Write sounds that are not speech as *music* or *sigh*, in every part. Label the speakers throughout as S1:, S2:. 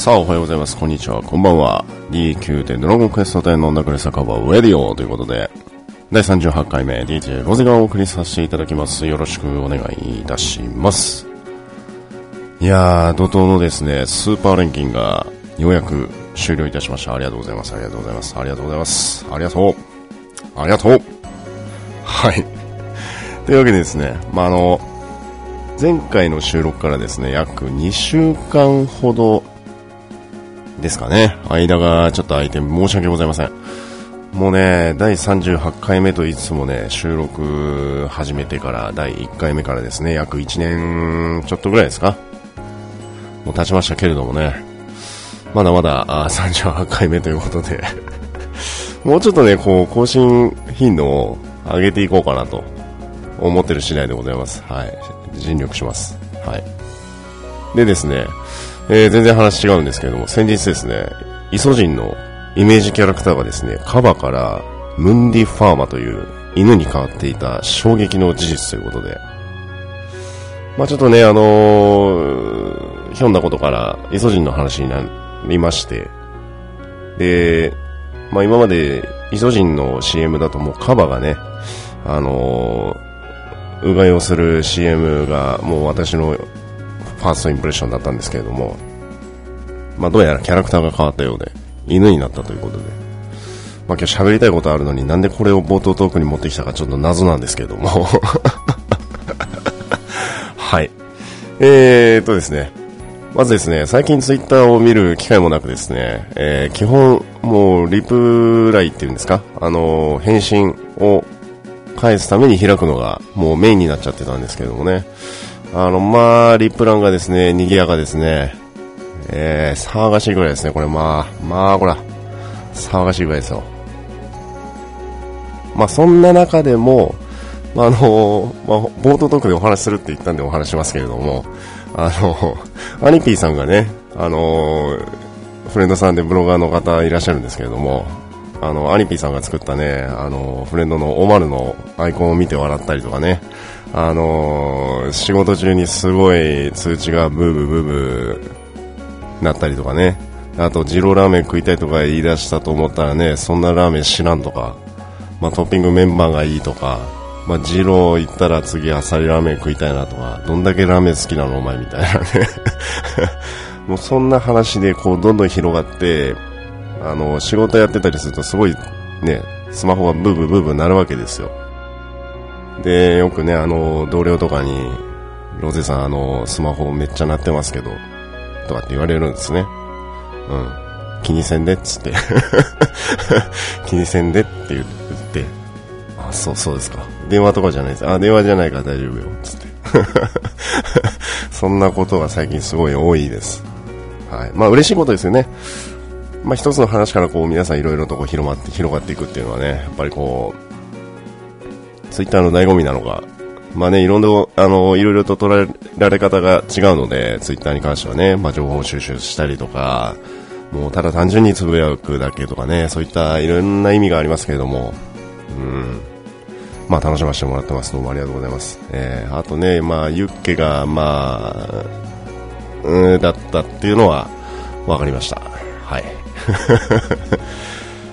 S1: さあ、おはようございます。こんにちは。こんばんは。D9 でドラゴンクエスト10の音楽レサカバーウェディオということで、第38回目 DJ ロゼがお送りさせていただきます。よろしくお願いいたします。いやー、怒涛のですね、スーパー錬金がようやく終了いたしました。ありがとうございます。ありがとうございます。ありがとうございます。ありがとう。ありがとう。はい。というわけでですね、まあ、あの、前回の収録からですね、約2週間ほどですかね。間がちょっと空いて申し訳ございません。もうね、第38回目といつもね、収録始めてから第1回目からですね、約1年ちょっとぐらいですかもう経ちましたけれどもね、まだまだあ38回目ということで *laughs* もうちょっとね、こう、更新頻度を上げていこうかなと思ってる次第でございます。はい。尽力します。はい。でですね、えー、全然話違うんですけれども、先日ですね、イソジンのイメージキャラクターがですね、カバからムンディ・ファーマという犬に変わっていた衝撃の事実ということで、まあちょっとね、あのー、ひょんなことからイソジンの話になりまして、で、まあ今までイソジンの CM だともうカバがね、あのー、うがいをする CM がもう私のファーストインプレッションだったんですけれども、まあ、どうやらキャラクターが変わったようで、犬になったということで、まあ、今日喋りたいことあるのになんでこれを冒頭トークに持ってきたかちょっと謎なんですけれども。*laughs* はい。えーとですね、まずですね、最近ツイッターを見る機会もなくですね、えー、基本もうリプライっていうんですか、あのー、返信を返すために開くのがもうメインになっちゃってたんですけどもね、あの、まあ、リップランがですね、賑やかですね。えー、騒がしいぐらいですね、これ、まあ、まあ、ほら、騒がしいぐらいですよ。まあ、そんな中でも、まあ、あの、まあ、冒頭トークでお話しするって言ったんでお話しますけれども、あの、アニピーさんがね、あの、フレンドさんでブロガーの方いらっしゃるんですけれども、あの、アニピーさんが作ったね、あの、フレンドのオマルのアイコンを見て笑ったりとかね、あのー、仕事中にすごい通知がブーブーブーブーなったりとかね。あと、二郎ラーメン食いたいとか言い出したと思ったらね、そんなラーメン知らんとか、まあ、トッピングメンバーがいいとか、まあ、二郎行ったら次あさりラーメン食いたいなとか、どんだけラーメン好きなのお前みたいなね。*laughs* もうそんな話でこうどんどん広がって、あの、仕事やってたりするとすごいね、スマホがブーブーブーブーなるわけですよ。で、よくね、あの、同僚とかに、ロゼさん、あの、スマホめっちゃ鳴ってますけど、とかって言われるんですね。うん。気にせんでっつって *laughs* 気にせんでって言って、あ、そう、そうですか。電話とかじゃないです。あ、電話じゃないから大丈夫よ、つって。*laughs* そんなことが最近すごい多いです。はい。まあ嬉しいことですよね。まあ一つの話からこう皆さんいろいろとこう広まって、広がっていくっていうのはね、やっぱりこう、ツイッターの醍醐味なのか、まあね、いろんな、あの、いろいろと捉えられ方が違うので、ツイッターに関してはね、まあ情報収集したりとか、もうただ単純につぶやくだけとかね、そういったいろんな意味がありますけれども、うん。まあ楽しませてもらってます。どうもありがとうございます。えー、あとね、まあユッケが、まあ、うん、だったっていうのは分かりました。はい。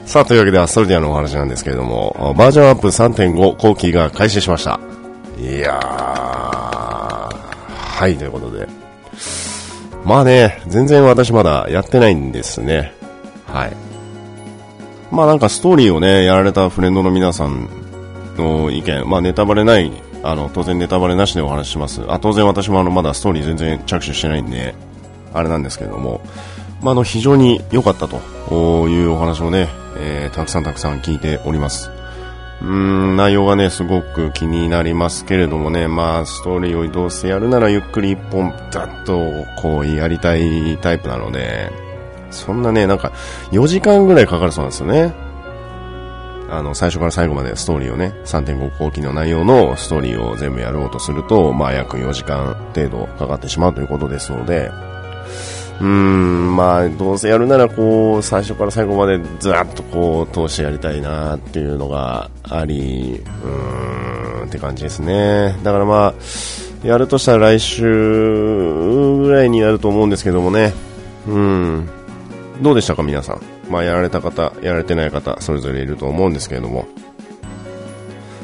S1: さあ、というわけでアストルディアのお話なんですけれども、バージョンアップ3.5後期が開始しました。いやー、はい、ということで。まあね、全然私まだやってないんですね。はい。まあなんかストーリーをね、やられたフレンドの皆さんの意見、まあネタバレない、あの、当然ネタバレなしでお話しします。あ、当然私もあの、まだストーリー全然着手してないんで、あれなんですけれども、まあ、あの、非常に良かったというお話をね、えー、たくさんたくさん聞いております。うん、内容がね、すごく気になりますけれどもね、まあ、ストーリーをどうせやるならゆっくり一本、だっと、こう、やりたいタイプなので、そんなね、なんか、4時間ぐらいかかるそうなんですよね。あの、最初から最後までストーリーをね、3.5後期の内容のストーリーを全部やろうとすると、まあ、約4時間程度かかってしまうということですので、うーん、まあ、どうせやるなら、こう、最初から最後までずらっとこう、通してやりたいなっていうのがあり、うん、って感じですね。だからまあ、やるとしたら来週ぐらいになると思うんですけどもね。うん。どうでしたか皆さん？まあ、やられた方、やられてない方、それぞれいると思うんですけれども。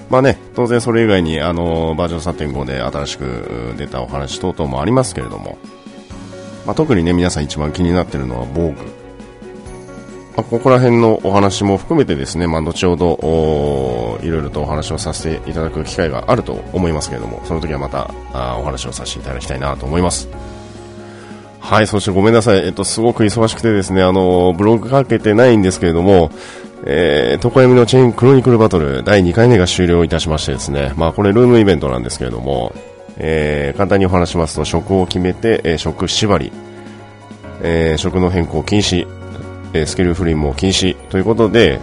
S1: まあね、当然それ以外に、あの、バージョン3.5で新しく出たお話等々もありますけれども、まあ、特にね、皆さん一番気になっているのは防具。まあ、ここら辺のお話も含めてですね、まあ、後ほどいろいろとお話をさせていただく機会があると思いますけれども、その時はまたあお話をさせていただきたいなと思います。はい、そしてごめんなさい。えっと、すごく忙しくてですね、あの、ブログかけてないんですけれども、えー、トコヤミのチェーンクロニクルバトル第2回目が終了いたしましてですね、まあこれルームイベントなんですけれども、えー、簡単にお話しますと、職を決めて、えー、職縛り、えー、職の変更禁止、えスキルフリーも禁止ということで、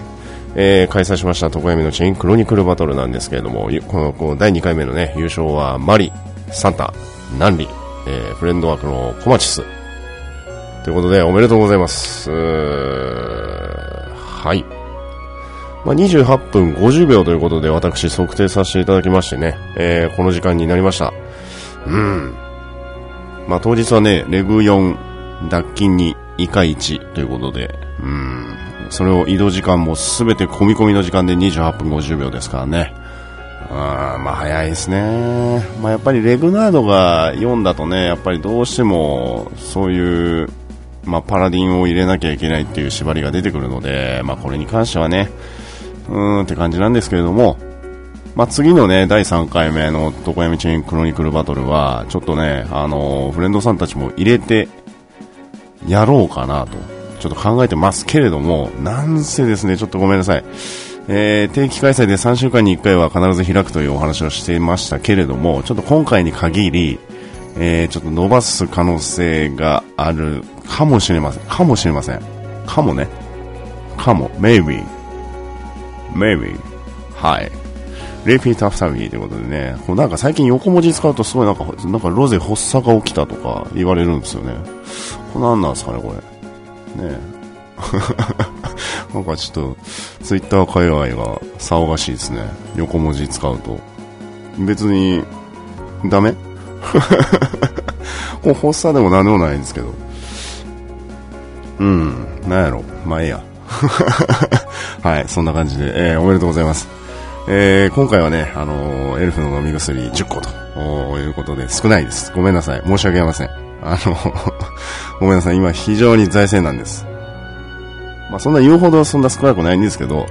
S1: えー、開催しました常闇のチェーンクロニクルバトルなんですけれども、このこの第2回目のね、優勝はマリ、サンタ、ナンリ、えー、フレンドワークのコマチス。ということで、おめでとうございます。はい。まあ、28分50秒ということで、私測定させていただきましてね、えー、この時間になりました。うん。まあ、当日はね、レグ4、脱菌に以下1ということで、うん、それを移動時間もすべて込み込みの時間で28分50秒ですからね。あまあ早いですね。まあやっぱりレグナードが4だとね、やっぱりどうしてもそういう、まあパラディンを入れなきゃいけないっていう縛りが出てくるので、まあこれに関してはね、うーんって感じなんですけれども、まあ、次のね、第3回目の常闇チェーンクロニクルバトルは、ちょっとね、あのー、フレンドさんたちも入れてやろうかなと、ちょっと考えてますけれども、なんせですね、ちょっとごめんなさい。えー、定期開催で3週間に1回は必ず開くというお話をしていましたけれども、ちょっと今回に限り、えー、ちょっと伸ばす可能性があるかもしれません。かもしれません。かもね。かも。maybe. Maybe. はい。repeat after me ということでね、こうなんか最近横文字使うとすごいなんか、なんかロゼ発作が起きたとか言われるんですよね。これ何なんですかね、これ。ね *laughs* なんかちょっと、ツイッター界隈が騒がしいですね。横文字使うと。別に、ダメ？*laughs* こう発作でも何でもないんですけど。うん、なんやろ。まあええや。はい、そんな感じで、えー、おめでとうございます。えー、今回はね、あのー、エルフの飲み薬10個ということで少ないです。ごめんなさい。申し訳ありません。あの *laughs* ごめんなさい。今非常に財政なんです。まあ、そんな言うほどそんな少なくないんですけど、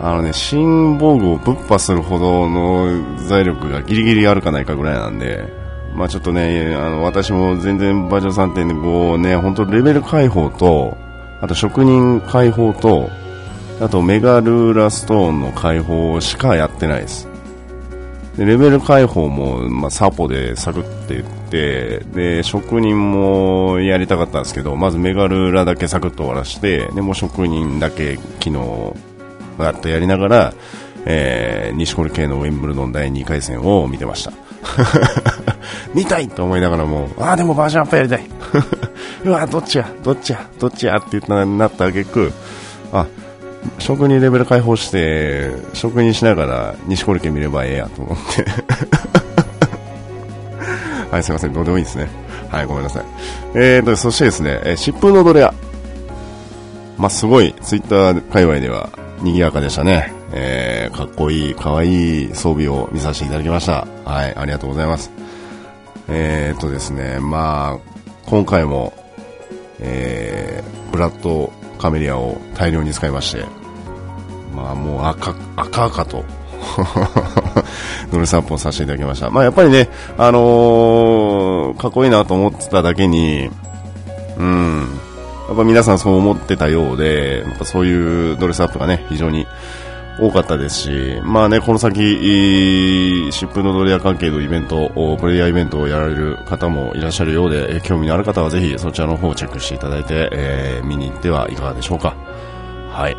S1: あのね、新防具をぶっ破するほどの財力がギリギリあるかないかぐらいなんで、まあちょっとね、あの、私も全然バージョン3.5ね、本当レベル解放と、あと職人解放と、あとメガルーラストーンの解放しかやってないです。でレベル解放も、まあ、サポでサクって言って、で、職人もやりたかったんですけど、まずメガルーラだけサクッと終わらして、で、も職人だけ昨日、やっとやりながら、えー、西堀系のウィンブルドン第2回戦を見てました。*laughs* 見たいと思いながらも、ああ、でもバージョンアップやりたい。*laughs* うわ、どっちや、どっちや、どっちやって言ったなった結局、あ、職人レベル解放して、職人しながら西堀家見ればええやと思って *laughs* はい、すいません、どうでもいいですね。はい、ごめんなさい。えーと、そしてですね、疾風のドレア。まあ、すごい、ツイッター界隈では賑やかでしたね。えー、かっこいい、かわいい装備を見させていただきました。はい、ありがとうございます。えーとですね、まあ、今回も、えー、ブラッドカメリアを大量に使いまして、まあもう赤、赤々とノル散歩させていただきました。まあやっぱりね、あのー、かっこいいなと思ってただけに、うん、やっぱ皆さんそう思ってたようで、やっぱそういうドレスアップがね、非常に多かったですし、まあね、この先、疾風のドリア関係のイベント、プレイヤーイベントをやられる方もいらっしゃるようで、興味のある方はぜひそちらの方をチェックしていただいて、えー、見に行ってはいかがでしょうか。はい。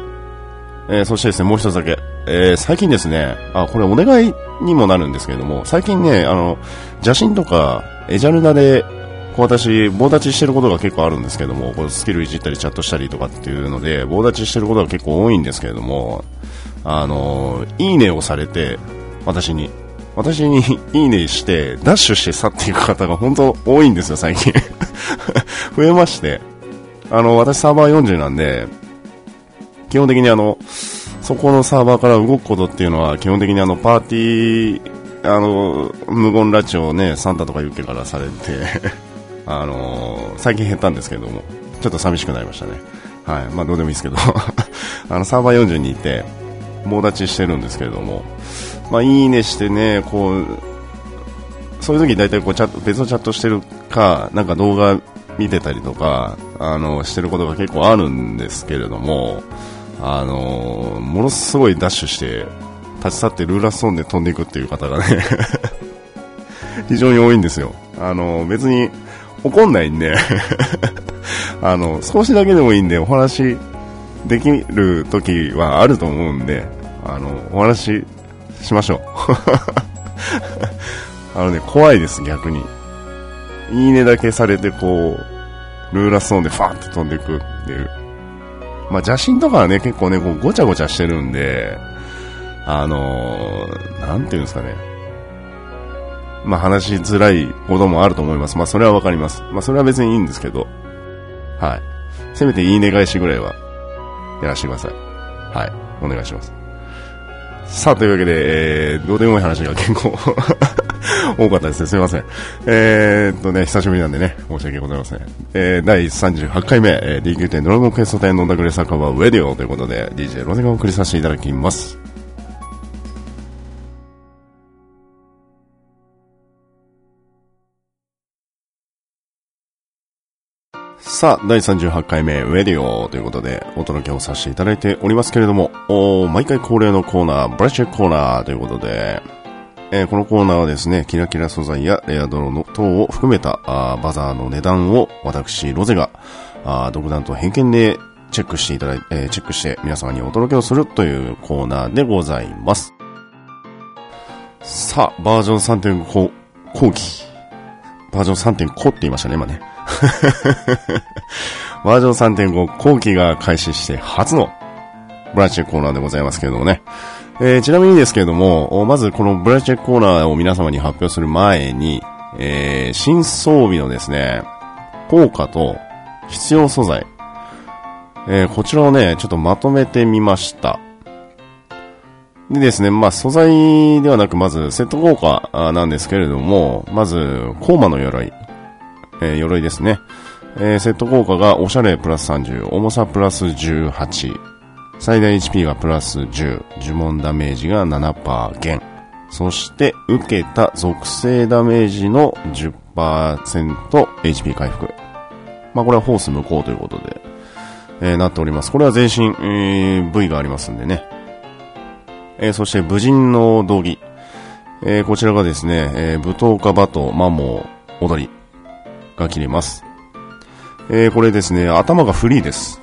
S1: えー、そしてですね、もう一つだけ、えー、最近ですね、あ、これお願いにもなるんですけれども、最近ね、あの、邪神とか、エジャルナで、こう私、棒立ちしてることが結構あるんですけども、こうスキルいじったりチャットしたりとかっていうので、棒立ちしてることが結構多いんですけれども、あの、いいねをされて、私に、私に *laughs* いいねして、ダッシュして去っていく方が本当多いんですよ、最近。*laughs* 増えまして。あの、私サーバー40なんで、基本的にあの、そこのサーバーから動くことっていうのは、基本的にあの、パーティー、あの、無言拉致をね、サンタとかユッケからされて *laughs* あの、最近減ったんですけども、ちょっと寂しくなりましたね。はい。まあ、どうでもいいですけどあの、サーバー40にいて、棒立ちしてるんですけれども、まあ、いいねしてね、こう、そういう時大体こうチャット、別のチャットしてるか、なんか動画見てたりとか、あの、してることが結構あるんですけれども、あの、ものすごいダッシュして、立ち去ってルーラストーンで飛んでいくっていう方がね *laughs* 非常に多いんですよ。あの、別に怒んないんで *laughs* あの、少しだけでもいいんでお話できる時はあると思うんで、あの、お話ししましょう。*laughs* あのね、怖いです、逆に。いいねだけされて、こう、ルーラストーンでファーって飛んでいくっていう。まあ、邪神とかはね、結構ね、こう、ごちゃごちゃしてるんで、あのー、なんていうんですかね。まあ、話しづらいこともあると思います。まあ、それはわかります。まあ、それは別にいいんですけど、はい。せめていいね返しぐらいは、やらせてください。はい。お願いします。さあ、というわけで、えー、どうでもいい話が結構 *laughs* 多かったですね。すいません。えー、っとね、久しぶりなんでね、申し訳ございません。えー、第38回目、えー、DQ 店ドラゴンクエスト店のダグレサカバーウェディオということで、DJ ロゼがお送りさせていただきます。さあ、第38回目、ウェディオということで、お届けをさせていただいておりますけれども、お毎回恒例のコーナー、ブラッシュコーナーということで、えー、このコーナーはですね、キラキラ素材やレアドロの等を含めたあバザーの値段を私、ロゼが、あ独断と偏見でチェックしていただいて、えー、チェックして皆様にお届けをするというコーナーでございます。さあ、バージョン3.5後期。バージョン3.5って言いましたね、今ね。*laughs* バージョン3.5後期が開始して初のブラッチェコーナーでございますけれどもね。えー、ちなみにですけれども、まずこのブラッチェックコーナーを皆様に発表する前に、えー、新装備のですね、効果と必要素材、えー、こちらをね、ちょっとまとめてみました。でですね、まあ素材ではなく、まずセット効果なんですけれども、まず、コーマの鎧。えー、鎧ですね。えー、セット効果がおしゃれプラス30、重さプラス18、最大 HP がプラス10、呪文ダメージが7%減。そして、受けた属性ダメージの 10%HP 回復。まあ、これはフォース無効ということで、えー、なっております。これは全身、えー、V がありますんでね。えー、そして、武人の道着。えー、こちらがですね、えー、舞踏家馬とマモ踊り。が切れます。えー、これですね、頭がフリーです。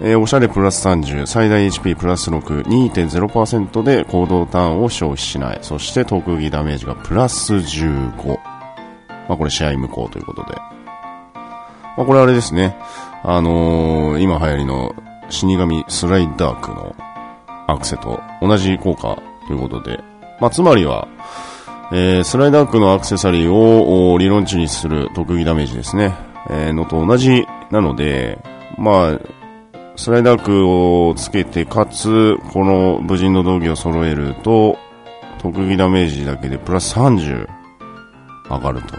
S1: えー、おしゃれプラス30、最大 HP プラス6、2.0%で行動ターンを消費しない。そして特技ダメージがプラス15。まあこれ試合無効ということで。まあこれあれですね。あのー、今流行りの死神スライダークのアクセと同じ効果ということで。まあつまりは、えー、スライダークのアクセサリーを理論値にする特技ダメージですね。えー、のと同じなので、まあ、スライダークをつけて、かつ、この武人の道着を揃えると、特技ダメージだけでプラス30上がると。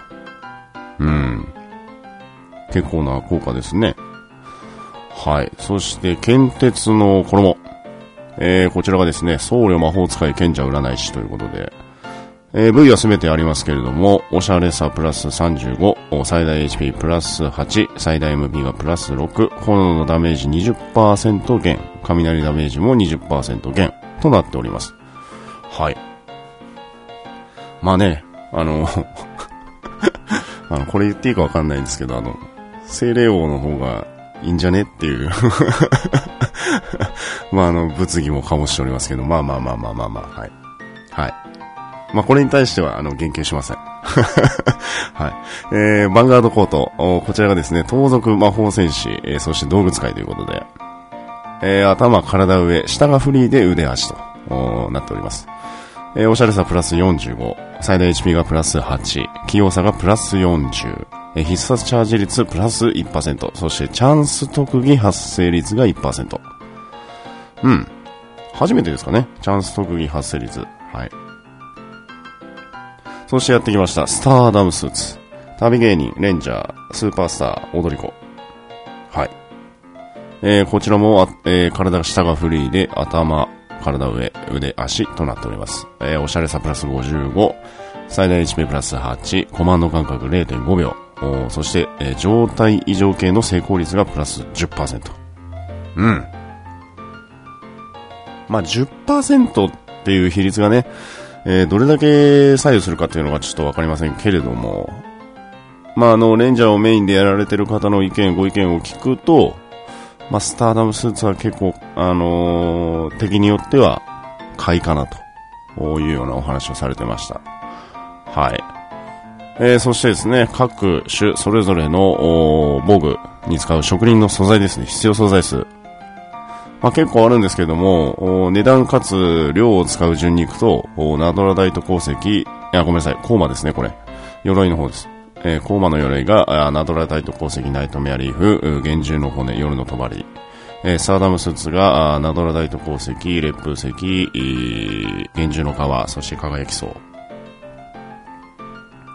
S1: うん。結構な効果ですね。はい。そして、剣鉄の衣。えー、こちらがですね、僧侶魔法使い賢者占い師ということで、えー、V は全てありますけれども、おしゃれさプラス35、最大 HP プラス8、最大 MP がプラス6、炎のダメージ20%減、雷ダメージも20%減となっております。はい。まあね、あの *laughs* あの、これ言っていいかわかんないんですけど、あの、精霊王の方がいいんじゃねっていう *laughs* まああの、物議も醸しておりますけど、まあまあまあまあまあまあ、はい。まあ、これに対しては、あの、言及しません。*laughs* はい。えー、バンガードコート。こちらがですね、盗賊魔法戦士、えー、そして道具使いということで、えー、頭、体上、下がフリーで腕足と、なっております。えー、おしゃれさプラス45、最大 HP がプラス8、器用さがプラス40、えー、必殺チャージ率プラス1%、そしてチャンス特技発生率が1%。うん。初めてですかね。チャンス特技発生率。はい。そしてやってきました。スターダムスーツ。旅芸人、レンジャー、スーパースター、踊り子。はい。えー、こちらも、えー、体が下がフリーで、頭、体上、腕、足となっております。えー、おしゃれさプラス55、最大 HP プラス8、コマンド間隔0.5秒、おそして、えー、状態異常系の成功率がプラス10%。うん。まあ、10%っていう比率がね、えー、どれだけ左右するかっていうのがちょっとわかりませんけれども、まあ、あの、レンジャーをメインでやられてる方の意見、ご意見を聞くと、まあ、スターダムスーツは結構、あのー、敵によっては買いかなというようなお話をされてました。はい。えー、そしてですね、各種それぞれの防具に使う職人の素材ですね、必要素材数。まあ、結構あるんですけども、値段かつ量を使う順に行くと、ナドラダイト鉱石、いや、ごめんなさい、コーマですね、これ。鎧の方です。えー、コーマの鎧が、ナドラダイト鉱石、ナイトメアリーフ、厳重の骨、夜の帳。えー、サーダムスーツが、ナドラダイト鉱石、烈風石、厳重の皮、そして輝き層。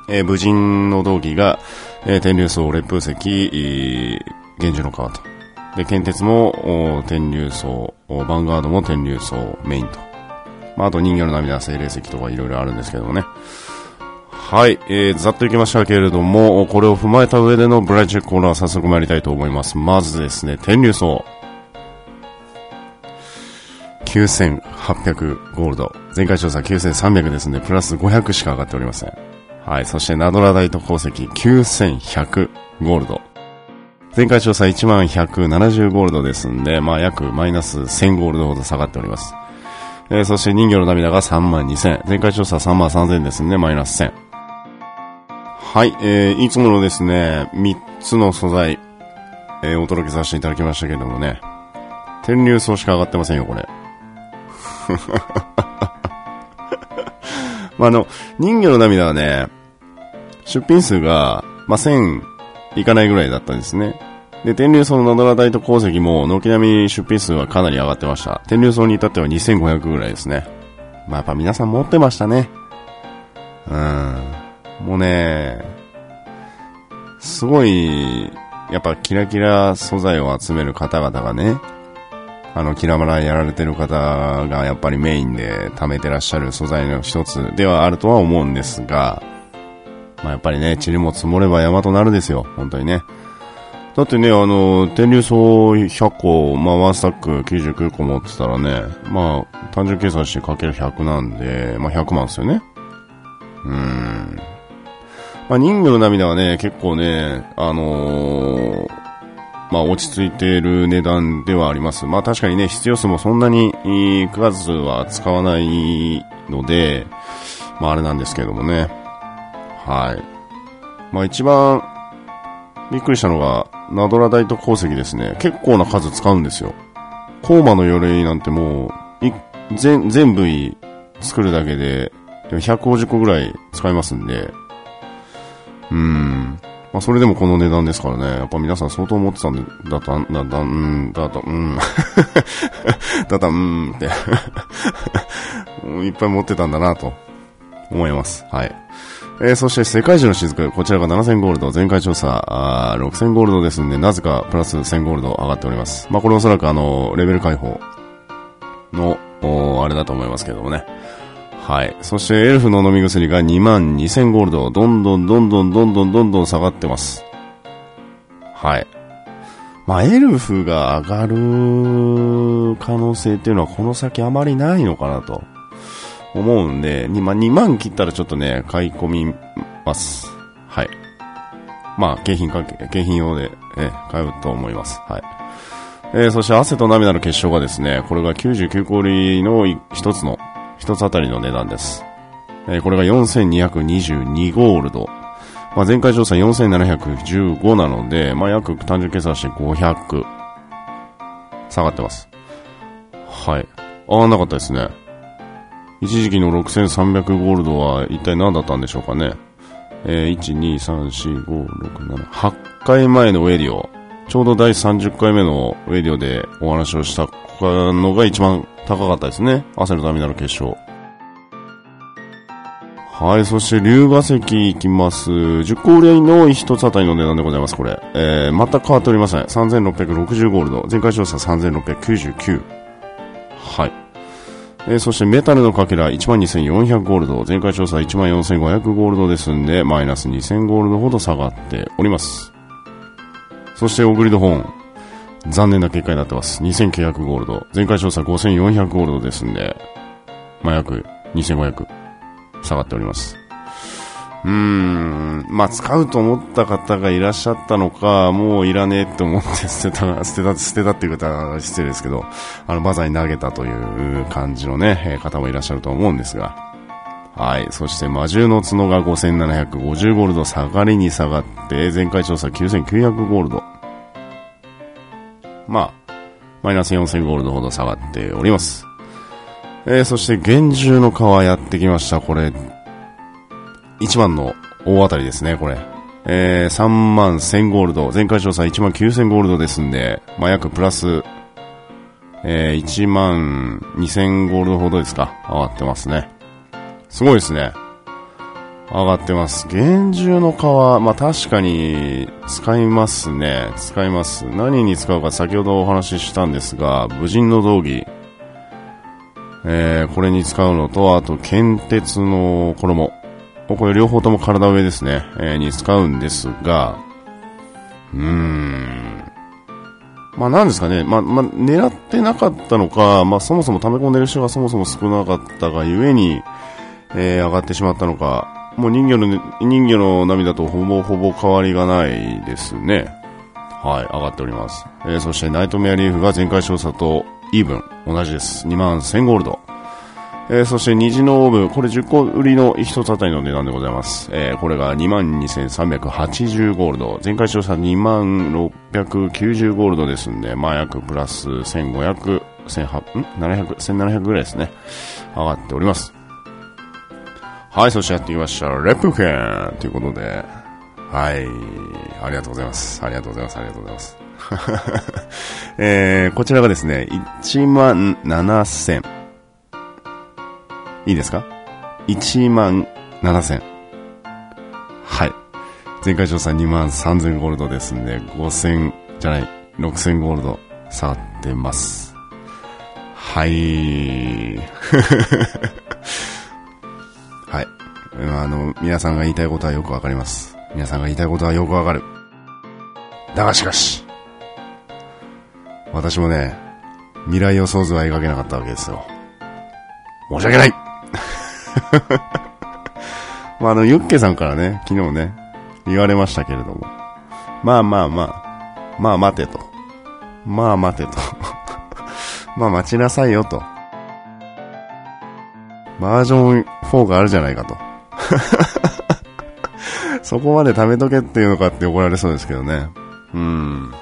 S1: えー、武人の道着が、えー、天竜層、烈風石、厳重の皮と。で、剣鉄も、天竜層、ヴァンガードも天竜層メインと。まあ、あと人魚の涙、精霊石とかいろいろあるんですけどもね。はい、えー、ざっといきましたけれども、これを踏まえた上でのブライチェックコーナー早速参りたいと思います。まずですね、天竜層。9800ゴールド。前回調査9300ですね、プラス500しか上がっておりません。はい、そしてナドラダイト鉱石9100ゴールド。前回調査1170ゴールドですんで、まあ約マイナス1000ゴールドほど下がっております。えー、そして人魚の涙が32,000。前回調査3万3000ですんで、マイナス1000。はい、えー、いつものですね、3つの素材、えー、お届けさせていただきましたけどもね、天竜層しか上がってませんよ、これ。*laughs* まあ、あの、人魚の涙はね、出品数が、まあ、1000いかないぐらいだったんですね。で、天竜層のナドラ大と鉱石も、軒並み出品数はかなり上がってました。天竜層に至っては2500ぐらいですね。まあ、やっぱ皆さん持ってましたね。うん。もうね、すごい、やっぱキラキラ素材を集める方々がね、あの、キラマラやられてる方がやっぱりメインで貯めてらっしゃる素材の一つではあるとは思うんですが、まあやっぱりね、塵も積もれば山となるですよ、本当にね。だってね、あの、天竜層100個、まあワンスタック99個持ってたらね、まあ単純計算してかける100なんで、まあ100万ですよね。うーん。まあ、人魚の涙はね、結構ね、あのー、まあ、落ち着いている値段ではあります。まあ、確かにね、必要数もそんなに数は使わないので、まあ、あれなんですけどもね。はい。まあ、一番びっくりしたのが、ナドラダイト鉱石ですね。結構な数使うんですよ。コーマの鎧なんてもう、い全、全部作るだけで、150個ぐらい使いますんで、うん。まあ、それでもこの値段ですからね。やっぱ皆さん相当思ってたんで、だたん、だったん、だった、うん。だった、うん *laughs* って。*laughs* いっぱい持ってたんだなと思います。はい。えー、そして世界中の雫、こちらが7000ゴールド、前回調査あ6000ゴールドですんで、なぜかプラス1000ゴールド上がっております。まあ、これおそらくあの、レベル解放の、あれだと思いますけどもね。はい。そしてエルフの飲み薬が2万2000ゴールド。どんどんどんどんどんどんどんどん下がってます。はい。まあ、エルフが上がる可能性っていうのはこの先あまりないのかなと思うんで、2万 ,2 万切ったらちょっとね、買い込みます。はい。まあ、景品関係、景品用で、え、買うと思います。はい。えー、そして汗と涙の結晶がですね、これが99氷の一つの一つあたりの値段です。えー、これが4222ゴールド。まあ、前回調査4715なので、まあ、約単純計算して500下がってます。はい。ああ、なかったですね。一時期の6300ゴールドは一体何だったんでしょうかね。えー、1、2、3、4、5、6、7、8回前のウェディオ。ちょうど第30回目のウェディオでお話をしたのが一番高かったですね。汗のターミナル決勝。はい、そして龍河石いきます。10個売りの1つあたりの値段でございます、これ。えー、全く変わっておりません。3660ゴールド。前回調査3699。はい。えー、そしてメタルのかけら12,400ゴールド。前回調査14,500ゴールドですんで、マイナス2,000ゴールドほど下がっております。そしてオグリドホーン。残念な結果になってます。2,900ゴールド。前回調査5,400ゴールドですんで、まあ、約2,500下がっております。うん、まあ、使うと思った方がいらっしゃったのか、もういらねえって思って捨てた、*laughs* 捨てた、捨てたっていう方は失礼ですけど、あの、バザーに投げたという感じのね、方もいらっしゃると思うんですが、はい。そして、魔獣の角が5750ゴールド下がりに下がって、前回調査9900ゴールド。まあ、マイナス4000ゴールドほど下がっております。えー、そして、厳重の皮やってきました。これ、1番の大当たりですね、これ。えー、3万1000ゴールド。前回調査1万9000ゴールドですんで、まあ、約プラス、えー、1万2000ゴールドほどですか。上がってますね。すごいですね。上がってます。厳重の皮、まあ、確かに使いますね。使います。何に使うか先ほどお話ししたんですが、無人の道着。えー、これに使うのと、あと、剣鉄の衣。これ両方とも体上ですね、えー、に使うんですが、うーん。まあなんですかね、まあ、まあ、狙ってなかったのか、まあそもそも溜め込んでる人がそもそも少なかったがゆえに、えー、上がってしまったのか、もう人魚の、人魚の涙とほぼほぼ変わりがないですね。はい、上がっております。えー、そしてナイトメアリーフが前回調査とイーブン、同じです。2万1000ゴールド。えー、そして虹のオーブ、これ10個売りの1つあたりの値段でございます。えー、これが22,380ゴールド。前回調査2690ゴールドですんで、まあ約プラス1500、1800、ん ?700、1700ぐらいですね。上がっております。はい、そしてやってきました。レプケンということで、はい。ありがとうございます。ありがとうございます。ありがとうございます。*laughs* えー、こちらがですね、1万7000。いいですか ?1 万7000。はい。前回調査2万3000ゴールドですんで、5000じゃない、6000ゴールド下がってます。はい。*laughs* はい。あの、皆さんが言いたいことはよくわかります。皆さんが言いたいことはよくわかる。だがしかし、私もね、未来予想図は描けなかったわけですよ。申し訳ない *laughs* まあ、あの、ユッケさんからね、昨日ね、言われましたけれども。まあまあまあ、まあ待てと。まあ待てと。*laughs* まあ待ちなさいよと。バージョン4があるじゃないかと。*laughs* そこまで貯めとけっていうのかって怒られそうですけどね。うん。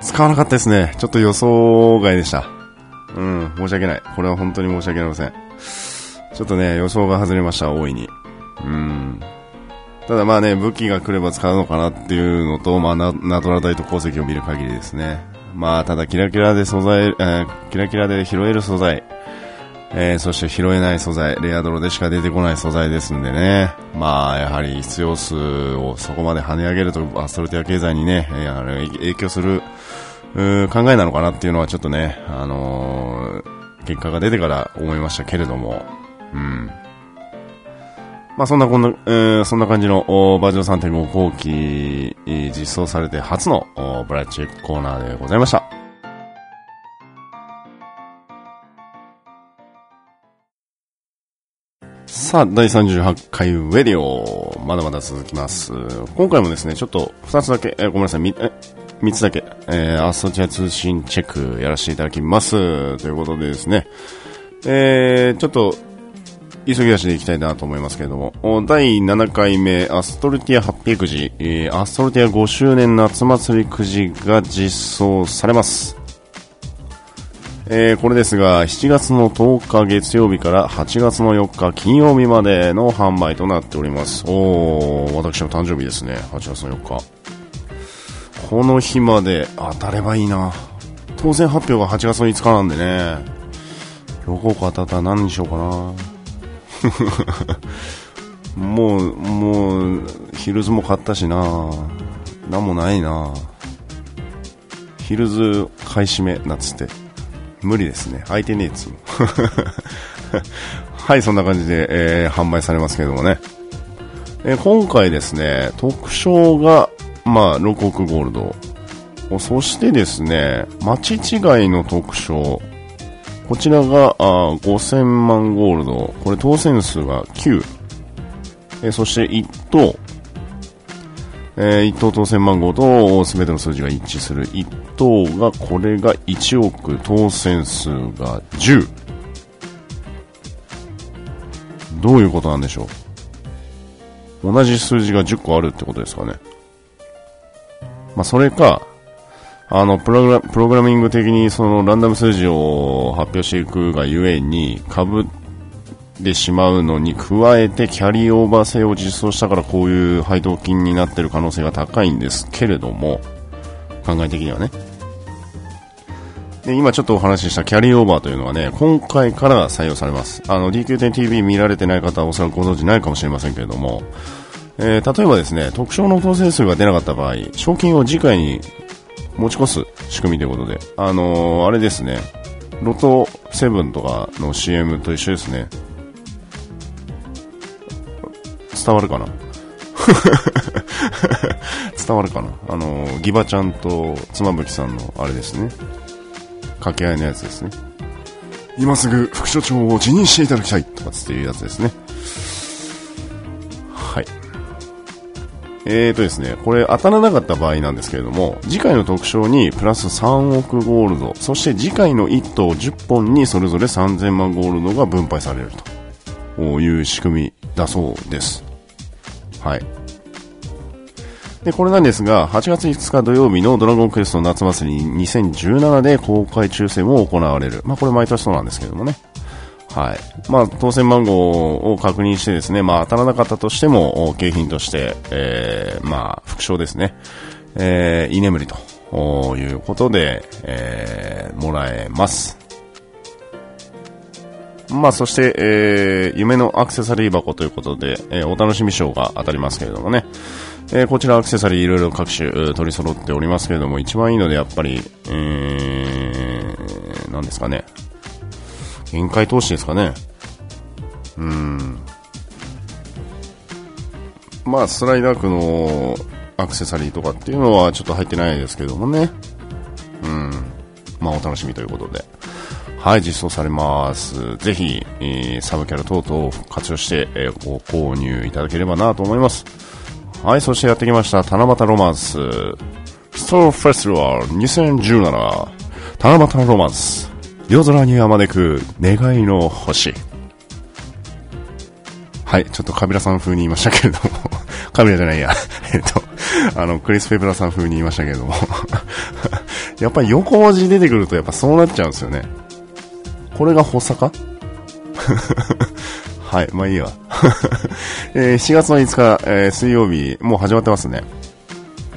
S1: 使わなかったですね。ちょっと予想外でした。うん、申し訳ない。これは本当に申し訳ありません。ちょっとね、予想が外れました、大いに。うん。ただまあね、武器が来れば使うのかなっていうのと、まあナ、トラ大と鉱石を見る限りですね。まあ、ただキラキラで素材、えー、キラキラで拾える素材、えー、そして拾えない素材、レアドロでしか出てこない素材ですんでね。まあ、やはり必要数をそこまで跳ね上げると、アストルティア経済にね、えー、影響する、考えなのかなっていうのはちょっとね、あのー、結果が出てから思いましたけれども、うん。まあそんなこんな、えー、そんな感じのバージョン3.5後期実装されて初のブラッチェックコーナーでございました。さあ、第38回ウェディオ、まだまだ続きます。今回もですね、ちょっと2つだけ、えー、ごめんなさい、みえ3つだけ、えー、アソチア通信チェックやらせていただきます。ということでですね、えー、ちょっと急ぎ足でいきたいなと思いますけれども、第7回目、アストルティア800くじ、えー、アストルティア5周年夏祭りくじが実装されます。えー、これですが、7月の10日月曜日から8月の4日金曜日までの販売となっております。おー、私の誕生日ですね。8月の4日。この日まで当たればいいな。当選発表が8月の5日なんでね。6億当たったら何にしようかな。*laughs* もう、もう、ヒルズも買ったしな。なんもないな。ヒルズ買い占め、なっつって。無理ですね。空いてねえっつうの。*laughs* はい、そんな感じで、えー、販売されますけれどもね。えー、今回ですね、特賞が、まあ、6億ゴールド。そしてですね、町違いの特賞。こちらがあ5000万ゴールド。これ当選数が9。え、そして1等。えー、1等当選番号と全ての数字が一致する1等が、これが1億、当選数が10。どういうことなんでしょう？同じ数字が10個あるってことですかね。まあ、それか、あのプログラ、プログラミング的にそのランダム数字を発表していくがゆえに、株ってしまうのに加えてキャリーオーバー制を実装したからこういう配当金になっている可能性が高いんですけれども、考え的にはね。で、今ちょっとお話ししたキャリーオーバーというのはね、今回から採用されます。あの、DQ10TV 見られてない方はおそらくご存知ないかもしれませんけれども、えー、例えばですね、特徴の当選数が出なかった場合、賞金を次回に持ち越す？仕組みということで、あのー、あれですね、ロト7とかの CM と一緒ですね。伝わるかな？*laughs* 伝わるかな？あのー、ギバちゃんと妻夫木さんのあれですね。掛け合いのやつですね。今すぐ副所長を辞任していただきたいとかっていうやつですね。えーとですね、これ当たらなかった場合なんですけれども、次回の特賞にプラス3億ゴールド、そして次回の1等10本にそれぞれ3000万ゴールドが分配されるという仕組みだそうです。はい。で、これなんですが、8月5日土曜日のドラゴンクエスト夏祭り2017で公開抽選も行われる。まあこれ毎年そうなんですけどもね。はい。まあ、当選番号を確認してですね、まあ、当たらなかったとしても、景品として、えー、まあ、副賞ですね。えー、居眠りということで、えー、もらえます。まあ、そして、えー、夢のアクセサリー箱ということで、えー、お楽しみ賞が当たりますけれどもね。えー、こちらアクセサリーいろいろ各種取り揃っておりますけれども、一番いいのでやっぱり、えー、何ですかね。限界投資ですかね。うん。まあ、スライダークのアクセサリーとかっていうのはちょっと入ってないですけどもね。うん。まあ、お楽しみということで。はい、実装されます。ぜひ、えー、サブキャラ等々を活用して、えー、ご購入いただければなと思います。はい、そしてやってきました、七夕ロマンス。ストーフェスティバル2017。七夕ロマンス。夜空には招く願いの星。はい、ちょっとカビラさん風に言いましたけれども、*laughs* カビラじゃないや、*laughs* えっと、あの、クリス・ペプラさん風に言いましたけれども、*laughs* やっぱり横文字出てくるとやっぱそうなっちゃうんですよね。これが発作か？はい、まあいいわ。えー、7月の5日、えー、水曜日、もう始まってますね。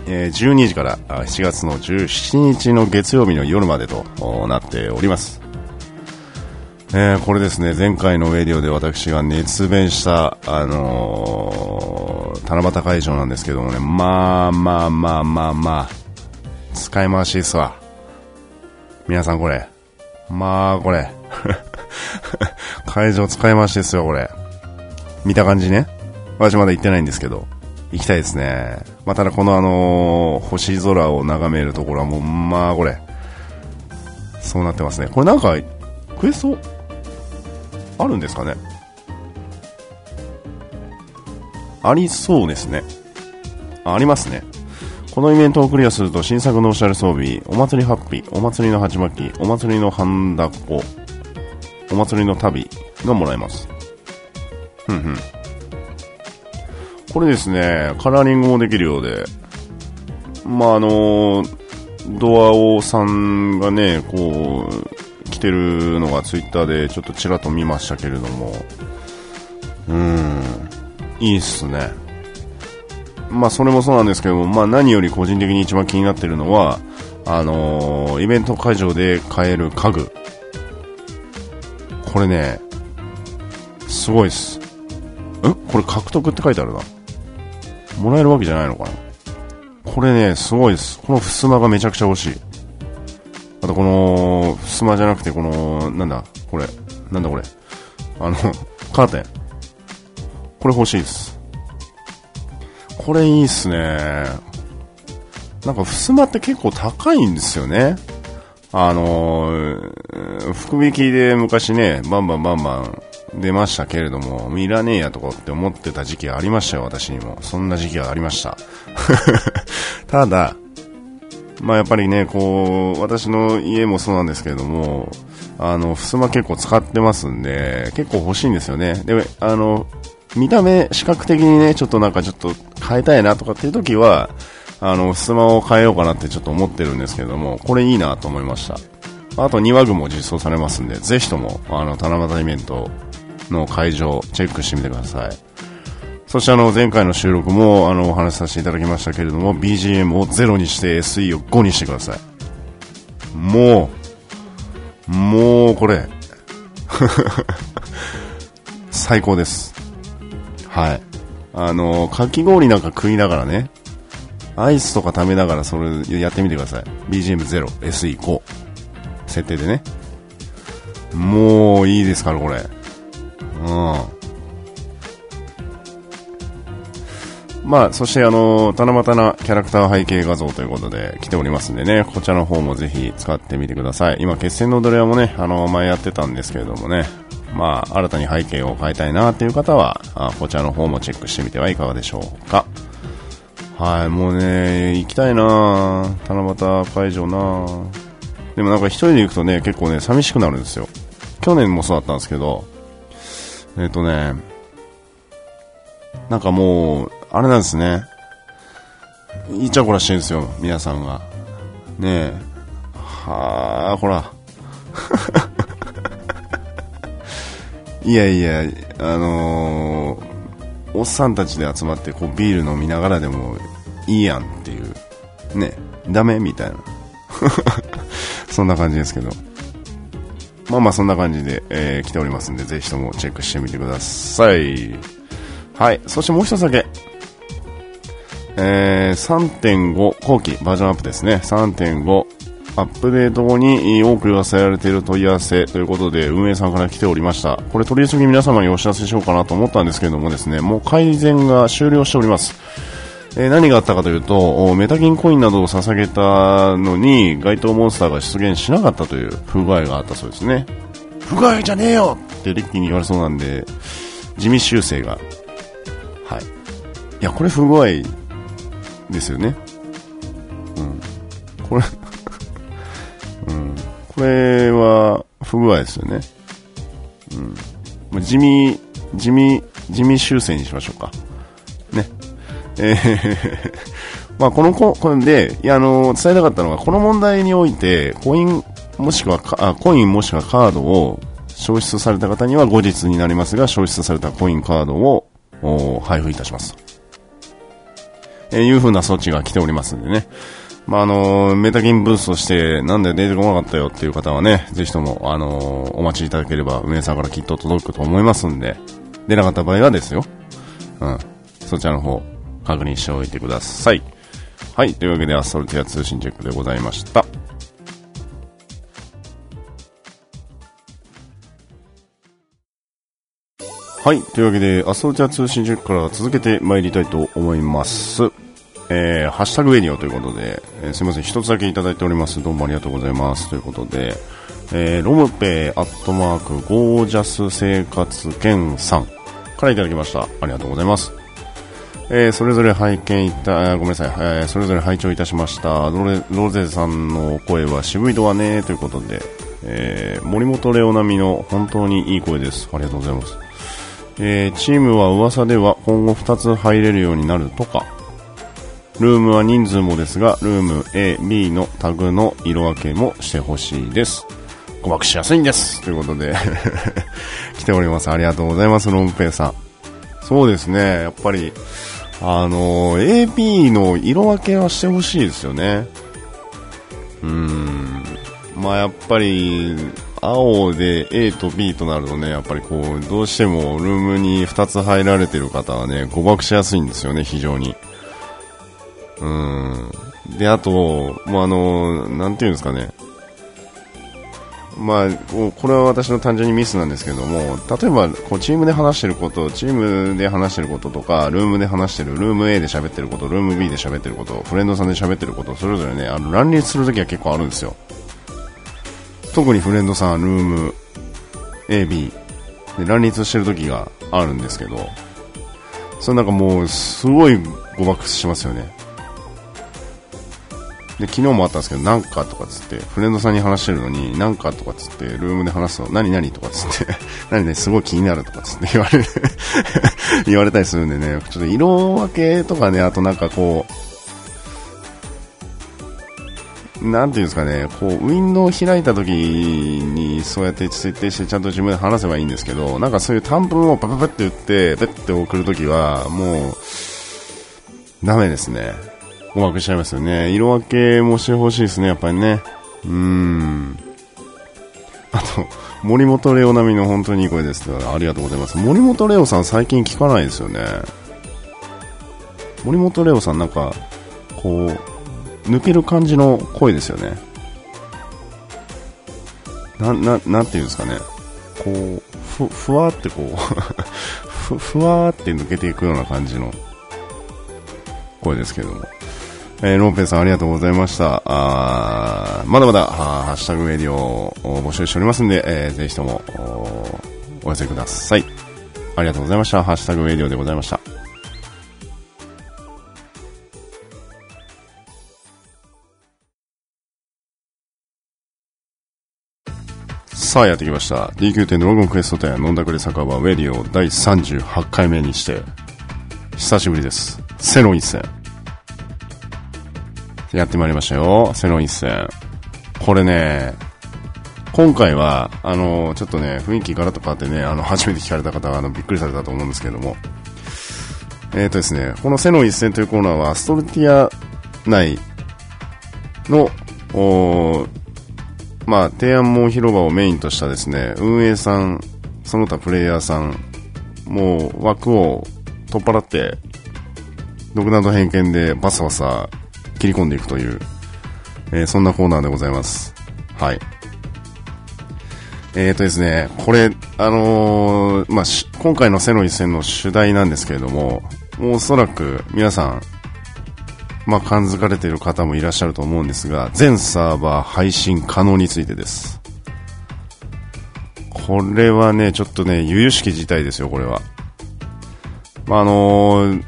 S1: え、12時から7月の17日の月曜日の夜までとなっております。えー、これですね、前回のウェディオで私が熱弁した、あのー、七夕会場なんですけどもね、まあまあまあまあまあ、使い回しですわ。皆さんこれ。まあこれ。*laughs* 会場使い回しですよ、これ。見た感じね。私まだ行ってないんですけど。行きたいですね。まあ、ただこのあのー、星空を眺めるところはもう、まあこれ、そうなってますね。これなんか、クエスト、あるんですかね？ありそうですね。あありますね。このイベントをクリアすると新作のオシャル装備、お祭りハッピー、お祭りの鉢巻き、お祭りのハンダコ、お祭りの旅がもらえます。ふんふん。これですね、カラーリングもできるようで、まあ、あの、ドアオさんがね、こう、来てるのがツイッターでちょっとちらっと見ましたけれども、うん、いいっすね。まあそれもそうなんですけども、まあ何より個人的に一番気になってるのは、あのー、イベント会場で買える家具。これね、すごいっす。んこれ獲得って書いてあるな。もらえるわけじゃないのかなこれね、すごいです。この襖がめちゃくちゃ欲しい。あとこの、襖じゃなくてこの、なんだ、これ、なんだこれ？あの、*laughs* カーテン。これ欲しいです。これいいっすね。なんか、襖って結構高いんですよね。あのー、福引きで昔ね、バンバンバンバン出ましたけれども、いらねえやとかって思ってた時期ありましたよ、私にも。そんな時期はありました。*laughs* ただ、まあやっぱりね、こう、私の家もそうなんですけれども、あの、襖結構使ってますんで、結構欲しいんですよね。で、あの、見た目、視覚的にね、ちょっとなんかちょっと変えたいなとかっていう時は、あの、襖を変えようかなってちょっと思ってるんですけれども、これいいなと思いました。あと、庭具も実装されますんで、ぜひとも、あの、七夕イベントの会場、チェックしてみてください。そしてあの、前回の収録も、あの、お話しさせていただきましたけれども、BGM を0にして SE を5にしてください。もう、もう、これ、*laughs* 最高です。はい。あの、かき氷なんか食いながらね、アイスとか食べながらそれやってみてください。BGM0、SE5。設定でね。もういいですから、これ。うん。まあ、そしてあの、七夕なキャラクター背景画像ということで来ておりますんでね、こちらの方もぜひ使ってみてください。今、決戦のドレアもね、あの、前やってたんですけれどもね、まあ、新たに背景を変えたいなっていう方は、あこちらの方もチェックしてみてはいかがでしょうか。はい、もうね、行きたいな七夕会場なでもなんか一人で行くとね、結構ね、寂しくなるんですよ。去年もそうだったんですけど、えっ、ー、とね、なんかもう、あれなんですね。いちゃこらしてるんですよ、皆さんが。ねえ。はあ、ほら。*laughs* いやいや、あのーおっさんたちで集まってこうビール飲みながらでもいいやんっていう、ね、ダメみたいな。*laughs* そんな感じですけど。まあまあそんな感じで、えー、来ておりますんで、ぜひともチェックしてみてください。はい。そしてもう一つだけ。えー、3.5後期バージョンアップですね。3.5アップデート後に多く寄せられている問い合わせということで運営さんから来ておりました。これ取り急ぎ皆様にお知らせしようかなと思ったんですけれどもですね、もう改善が終了しております。え、何があったかというと、メタギンコインなどを捧げたのに該当モンスターが出現しなかったという不具合があったそうですね。不具合じゃねえよってリッキーに言われそうなんで、地味修正が。はい。いや、これ不具合ですよね。うん。これ *laughs* うんこれは不具合ですよね。うん。地味、地味、地味修正にしましょうか。えー *laughs* まあこのこ、これで、いや、あの、伝えたかったのは、この問題において、コイン、もしくはあ、コインもしくはカードを消失された方には後日になりますが、消失されたコインカードを配布いたします。えー、いう風な措置が来ておりますんでね。まあ、あの、メタキンブーストして、なんで出てこなかったよっていう方はね、ぜひとも、あの、お待ちいただければ、運営さんからきっと届くと思いますんで、出なかった場合はですよ。うん。そちらの方、確認しておいてください。はい。というわけで、アストルティア通信チェックでございました。はい。というわけで、アストルティア通信チェックから続けて参りたいと思います。えー、ハッシュタグエリオということで、えー、すみません、一つだけいただいております。どうもありがとうございます。ということで、えー、ロムペアットマークゴージャス生活圏さんからいただきました。ありがとうございます。えー、それぞれ拝見いた、ごめんなさい、えー、それぞれ拝聴いたしました。ロレロゼさんの声は渋いとはね、ということで、えー、森本レオ並みの本当にいい声です。ありがとうございます。えー、チームは噂では今後2つ入れるようになるとか、ルームは人数もですが、ルーム A、B のタグの色分けもしてほしいです。誤爆しやすいんです。ということで *laughs* 来ております。ありがとうございます、ロンペイさん。そうですね、やっぱり、あの、AP の色分けはしてほしいですよね。うん。まあやっぱり、青で A と B となるとね、やっぱりこう、どうしてもルームに2つ入られてる方はね、誤爆しやすいんですよね、非常に。うん。で、あと、もうあの、なんていうんですかね。まあ、これは私の単純にミスなんですけども、例えばこうチームで話してること、チームで話してることとか、ルームで話してる、ルーム A で喋ってること、ルーム B で喋ってること、フレンドさんで喋ってること、それぞれね、あの乱立するときは結構あるんですよ。特にフレンドさん、ルーム A、B で乱立してるときがあるんですけど、それなんかもう、すごい誤爆しますよね。で、昨日もあったんですけど、なんかとかつって、フレンドさんに話してるのに、なんかとかつって、ルームで話すと、何何とかつって、*laughs* 何ね、すごい気になるとかつって言われる *laughs* 言われたりするんでね、ちょっと色分けとかね、あとなんかこう、なんていうんですかね、こう、ウィンドウ開いた時に、そうやって設定してちゃんと自分で話せばいいんですけど、なんかそういう短文をパパパって打って、ペッて送るときは、もう、ダメですね。うまくしちゃいますよね。色分けもしてほしいですね、やっぱりね。うん。あと、森本レオ並みの本当にいい声ですありがとうございます。森本レオさん最近聞かないですよね。森本レオさんなんか、こう、抜ける感じの声ですよね。な、な、なんていうんですかね。こう、ふ、ふわってこうふ、ふわって抜けていくような感じの声ですけども。えー、ローペンさんありがとうございました。あまだまだ、ハッシュタグメディオを募集しておりますんで、えー、ぜひともお寄せください。ありがとうございました。ハッシュタグメディオでございました。さあやってきました。DQ10 ドラゴンクエスト店飲んだくれ酒場ウェディオ第38回目にして、久しぶりです。セロン一戦。やってまいりましたよ。セロン一戦。これね、今回は、あの、ちょっとね、雰囲気ガラッと変わってね、あの、初めて聞かれた方は、あの、びっくりされたと思うんですけども、えっ、ー、とですね、このセロン一戦というコーナーは、ストルティア内の、おまあ、提案門広場をメインとしたですね、運営さん、その他プレイヤーさん、もう枠を取っ払って、独断と偏見でバサバサ切り込んでいくという、えー、そんなコーナーでございます。はい。えーとですね、これ、あのー、まあ、今回のセロ一戦の主題なんですけれども、もうおそらく皆さん、まあ、感づかれている方もいらっしゃると思うんですが、全サーバー配信可能についてです。これはね、ちょっとね、由々しき事態ですよ、これは。まあ、あのー、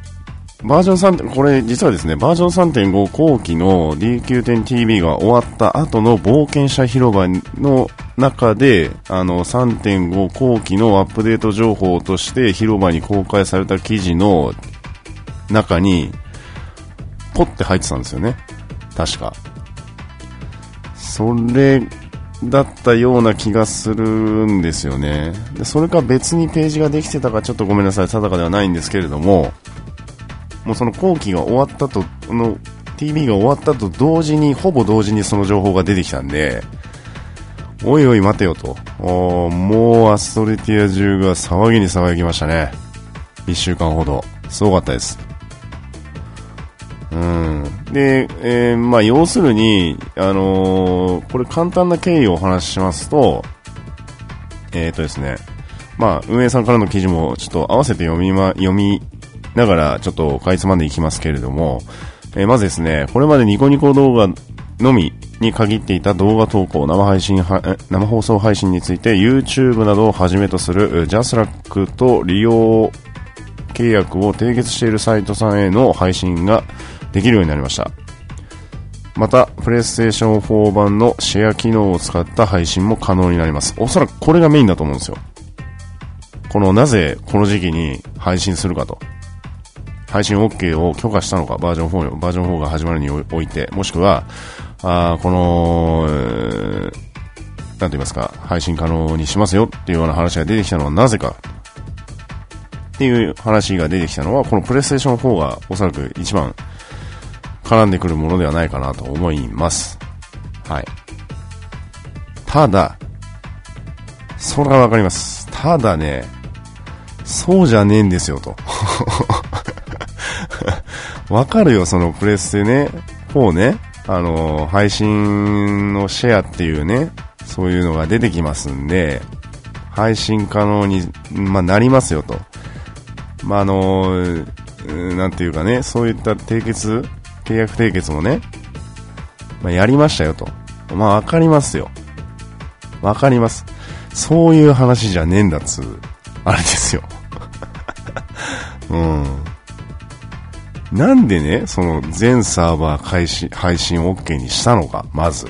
S1: バージョン3、これ実はですね、バージョン3.5後期の DQ10TV が終わった後の冒険者広場の中で、あの、3.5後期のアップデート情報として広場に公開された記事の中に、ポッて入ってたんですよね。確か。それだったような気がするんですよね。でそれか別にページができてたかちょっとごめんなさい、定かではないんですけれども、もうその後期が終わったと、の TV が終わったと同時に、ほぼ同時にその情報が出てきたんで、おいおい待てよと。もうアストレティア中が騒ぎに騒ぎましたね。一週間ほど。すごかったです。うん。で、えー、まあ、要するに、あのー、これ簡単な経緯をお話ししますと、えっ、ー、とですね、まあ、運営さんからの記事もちょっと合わせて読みま、読みながらちょっとかいつまんでいきますけれども、えー、まずですね、これまでニコニコ動画のみに限っていた動画投稿、生配信生放送配信について YouTube などをはじめとする JASRAC と利用契約を締結しているサイトさんへの配信ができるようになりました。また、プレイステーション4版のシェア機能を使った配信も可能になります。おそらくこれがメインだと思うんですよ。このなぜこの時期に配信するかと。配信 OK を許可したのか、バージョン4、バージョン4が始まるにおいて、もしくは、あこの、なんて言いますか、配信可能にしますよっていうような話が出てきたのはなぜかっていう話が出てきたのは、このプレイステーション4がおそらく一番絡んでくるものではないかなと思います。はい。ただ、それはわかります。ただね、そうじゃねえんですよと。わかるよ、そのプレステね、4ね、あの、配信のシェアっていうね、そういうのが出てきますんで、配信可能に、まあ、なりますよと。まあ、あの、なんていうかね、そういった締結、契約締結もね、まあ、やりましたよと。まあ、わかりますよ。わかります。そういう話じゃねえんだっつう、あれですよ。*laughs* うん。なんでね、その全サーバー開始、配信 OK にしたのか、まず。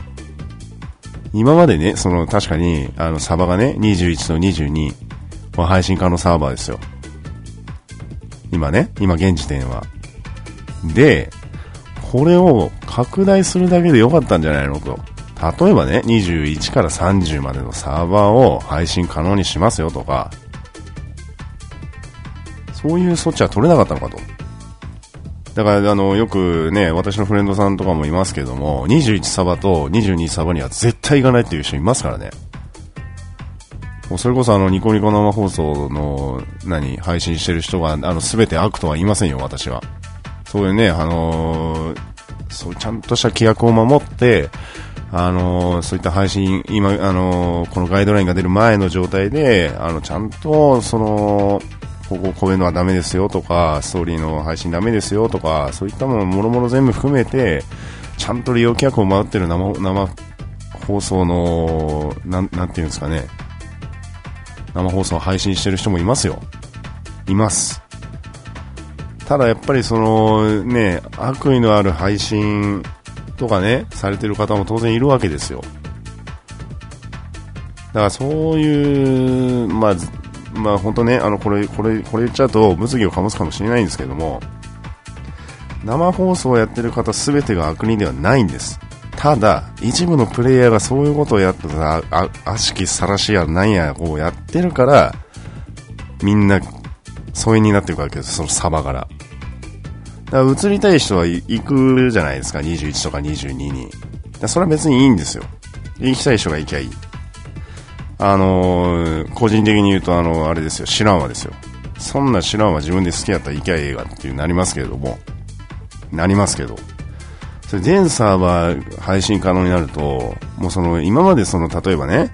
S1: 今までね、その確かに、あの、サバがね、21と22、ま、配信可能サーバーですよ。今ね、今現時点は。で、これを拡大するだけでよかったんじゃないの？と。例えばね、21から30までのサーバーを配信可能にしますよとか、そういう措置は取れなかったのかと。だから、あの、よくね、私のフレンドさんとかもいますけども、21サバと22サバには絶対行かないっていう人いますからね。もうそれこそあの、ニコニコ生放送の、何、配信してる人が、あの、すべて悪とは言いませんよ、私は。そういうね、あのー、そう、ちゃんとした規約を守って、あのー、そういった配信、今、あのー、このガイドラインが出る前の状態で、あの、ちゃんと、その、こここういうのはダメですよとか、ストーリーの配信ダメですよとか、そういったものもろもろ全部含めて、ちゃんと利用規約を守ってる生生放送の、なん、なんていうんですかね、生放送を配信してる人もいますよ。います。ただやっぱりそのね、悪意のある配信とかね、されてる方も当然いるわけですよ。だからそういう、まあ、まあ本当ね、あの、これ、これ、これ言っちゃうと物議を醸すかもしれないんですけども、生放送をやってる方全てが悪人ではないんです。ただ、一部のプレイヤーがそういうことをやってた、あ、悪しきさらしやなんやをやってるから、みんな、疎遠になっていくわけです、そのサバから。だから移りたい人は行くじゃないですか、21とか22に。それは別にいいんですよ。行きたい人が行きゃいい。あのー、個人的に言うと、あの、あれですよ、知らんわですよ。そんな知らんわ自分で好きやったら行きゃ映画っていうなりますけれども、なりますけど、それ全サーバー配信可能になると、もうその、今までその、例えばね、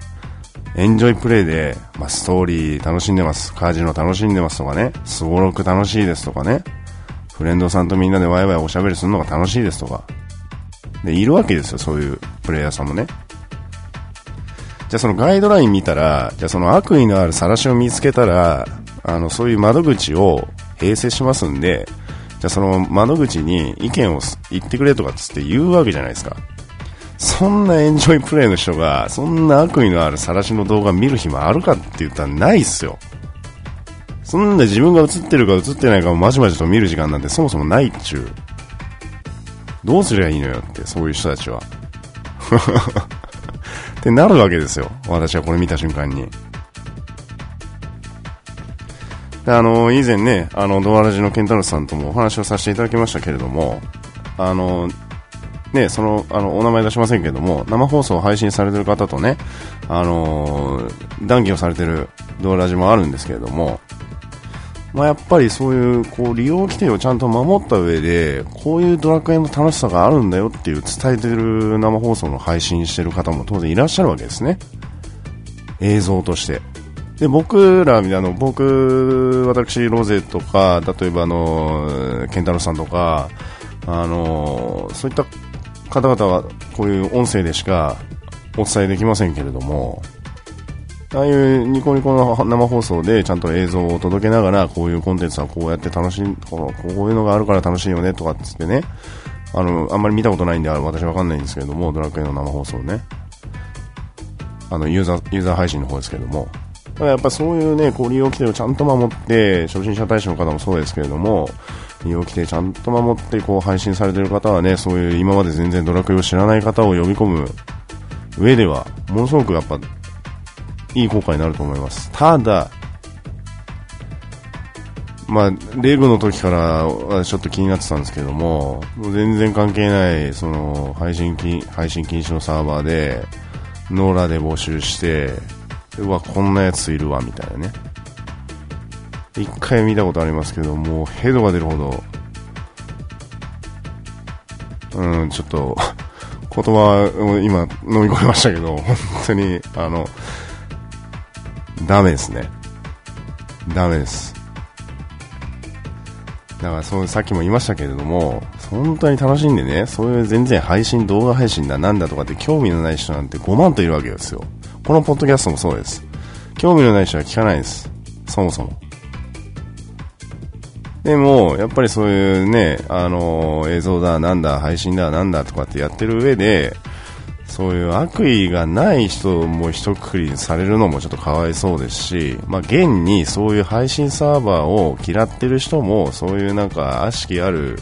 S1: エンジョイプレイで、まあ、ストーリー楽しんでます、カジノ楽しんでますとかね、スゴロク楽しいですとかね、フレンドさんとみんなでワイワイおしゃべりするのが楽しいですとか、で、いるわけですよ、そういうプレイヤーさんもね。じゃあそのガイドライン見たら、じゃあその悪意のある晒しを見つけたら、あの、そういう窓口を併設しますんで、じゃあその窓口に意見を言ってくれとかつって言うわけじゃないですか。そんなエンジョイプレイの人が、そんな悪意のある晒しの動画見る暇あるかって言ったらないっすよ。そんな自分が映ってるか映ってないかをまじまじと見る時間なんてそもそもないっちゅう。どうすりゃいいのよって、そういう人たちは。ってなるわけですよ。私はこれ見た瞬間に。あの、以前ね、あの、ドアラジのケンタロスさんともお話をさせていただきましたけれども、あの、ね、その、あの、お名前出しませんけれども、生放送を配信されてる方とね、あの談義をされてるドアラジもあるんですけれども、まあ、やっぱりそういうこう利用規定をちゃんと守った上でこういうドラクエの楽しさがあるんだよっていう伝えてる生放送の配信してる方も当然いらっしゃるわけですね。映像として。で僕らあの僕私ロゼとか例えばあのケンタロウさんとかあのそういった方々はこういう音声でしかお伝えできませんけれどもああいうニコニコの生放送でちゃんと映像を届けながら、こういうコンテンツはこうやって楽しい、こういうのがあるから楽しいよねとかっつってね、あの、あんまり見たことないんで、私わかんないんですけれども、ドラクエの生放送ね。あの、ユーザー、ユーザー配信の方ですけれども。だからやっぱそういうね、こう利用規定をちゃんと守って、初心者大使の方もそうですけれども、利用規定ちゃんと守って、こう配信されてる方はね、そういう今まで全然ドラクエを知らない方を呼び込む上では、ものすごくやっぱ、いい効果になると思います。ただ、まあ、レグの時からちょっと気になってたんですけども、も全然関係ない、その、配信禁、配信禁止のサーバーで、ノーラで募集して、うわ、こんなやついるわ、みたいなね。一回見たことありますけど、もうヘドが出るほど、うん、ちょっと、*laughs* 言葉を今飲み込みましたけど、本当に、あの、ダメですね。ダメです。だからそう、さっきも言いましたけれども、本当に楽しんでね、そういう全然配信、動画配信だなんだとかって興味のない人なんて5万といるわけですよ。このポッドキャストもそうです。興味のない人は聞かないです。そもそも。でも、やっぱりそういうね、あのー、映像だ、なんだ、配信だ、なんだとかってやってる上で、そういう悪意がない人も一括りされるのもちょっとかわいそうですし、まあ、現にそういう配信サーバーを嫌ってる人も、そういうなんか悪しきある、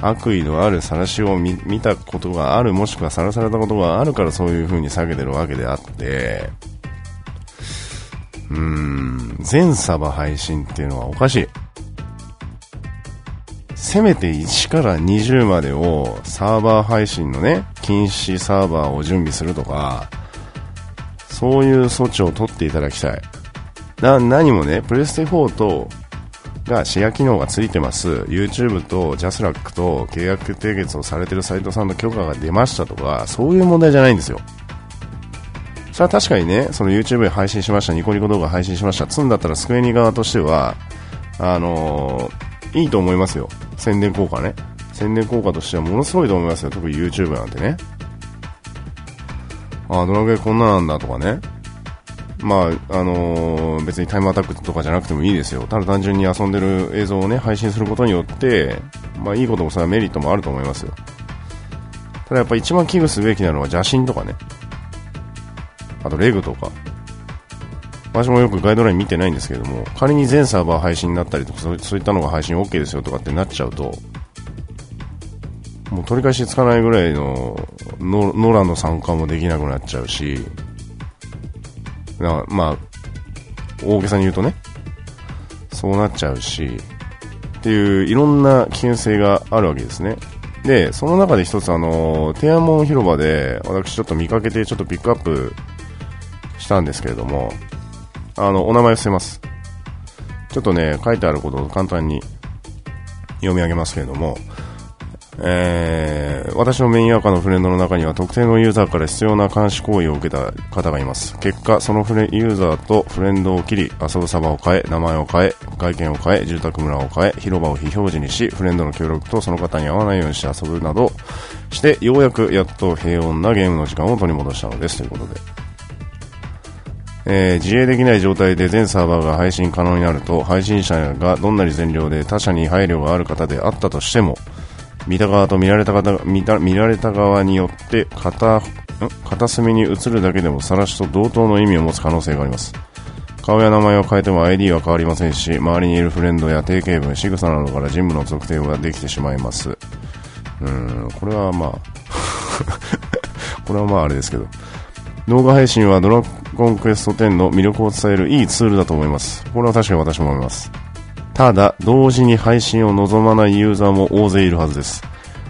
S1: 悪意のある晒しを見たことがある、もしくは晒されたことがあるからそういう風に下げてるわけであって、うーん、全サバ配信っていうのはおかしい。せめて1から20までをサーバー配信のね、禁止サーバーを準備するとか、そういう措置を取っていただきたい。な、何もね、プレステ4と、がシェア機能がついてます。YouTube と JASRAC と契約締結をされてるサイトさんの許可が出ましたとか、そういう問題じゃないんですよ。それは確かにね、その YouTube で配信しました、ニコニコ動画配信しました、積んだったらスクエニ側としては、あのー、いいと思いますよ。宣伝効果ね。宣伝効果としてはものすごいと思いますよ。特に YouTube なんてね。あ、ドラクエこんななんだとかね。まあ、あのー、別にタイムアタックとかじゃなくてもいいですよ。ただ単純に遊んでる映像をね、配信することによって、まあいいこともそれはメリットもあると思いますよ。ただやっぱ一番危惧すべきなのは邪神とかね。あとレグとか。私もよくガイドライン見てないんですけども、仮に全サーバー配信になったりとか、そういったのが配信 OK ですよとかってなっちゃうと、もう取り返しつかないぐらいのノノラの参加もできなくなっちゃうし、まあ、大げさに言うとね、そうなっちゃうし、っていういろんな危険性があるわけですね。で、その中で一つあの、天安門広場で私ちょっと見かけてちょっとピックアップしたんですけれども、あの、お名前伏せます。ちょっとね、書いてあることを簡単に読み上げますけれども、えー、私のメインアカのフレンドの中には特定のユーザーから必要な監視行為を受けた方がいます。結果、そのフレユーザーとフレンドを切り、遊ぶサバを変え、名前を変え、外見を変え、住宅村を変え、広場を非表示にし、フレンドの協力とその方に合わないようにして遊ぶなどして、ようやくやっと平穏なゲームの時間を取り戻したのです。ということで。えー、自営できない状態で全サーバーが配信可能になると配信者がどんなに善良で他者に配慮がある方であったとしても見た側と見られた方見た見られた側によって片片隅に映るだけでも晒しと同等の意味を持つ可能性があります顔や名前を変えても ID は変わりませんし周りにいるフレンドや定型文仕草などからジムの特定ができてしまいますうんこれはまあ *laughs* これはまああれですけど動画配信はドラゴンクエスト10の魅力を伝えるいいツールだと思います。これは確かに私も思います。ただ、同時に配信を望まないユーザーも大勢いるはずです。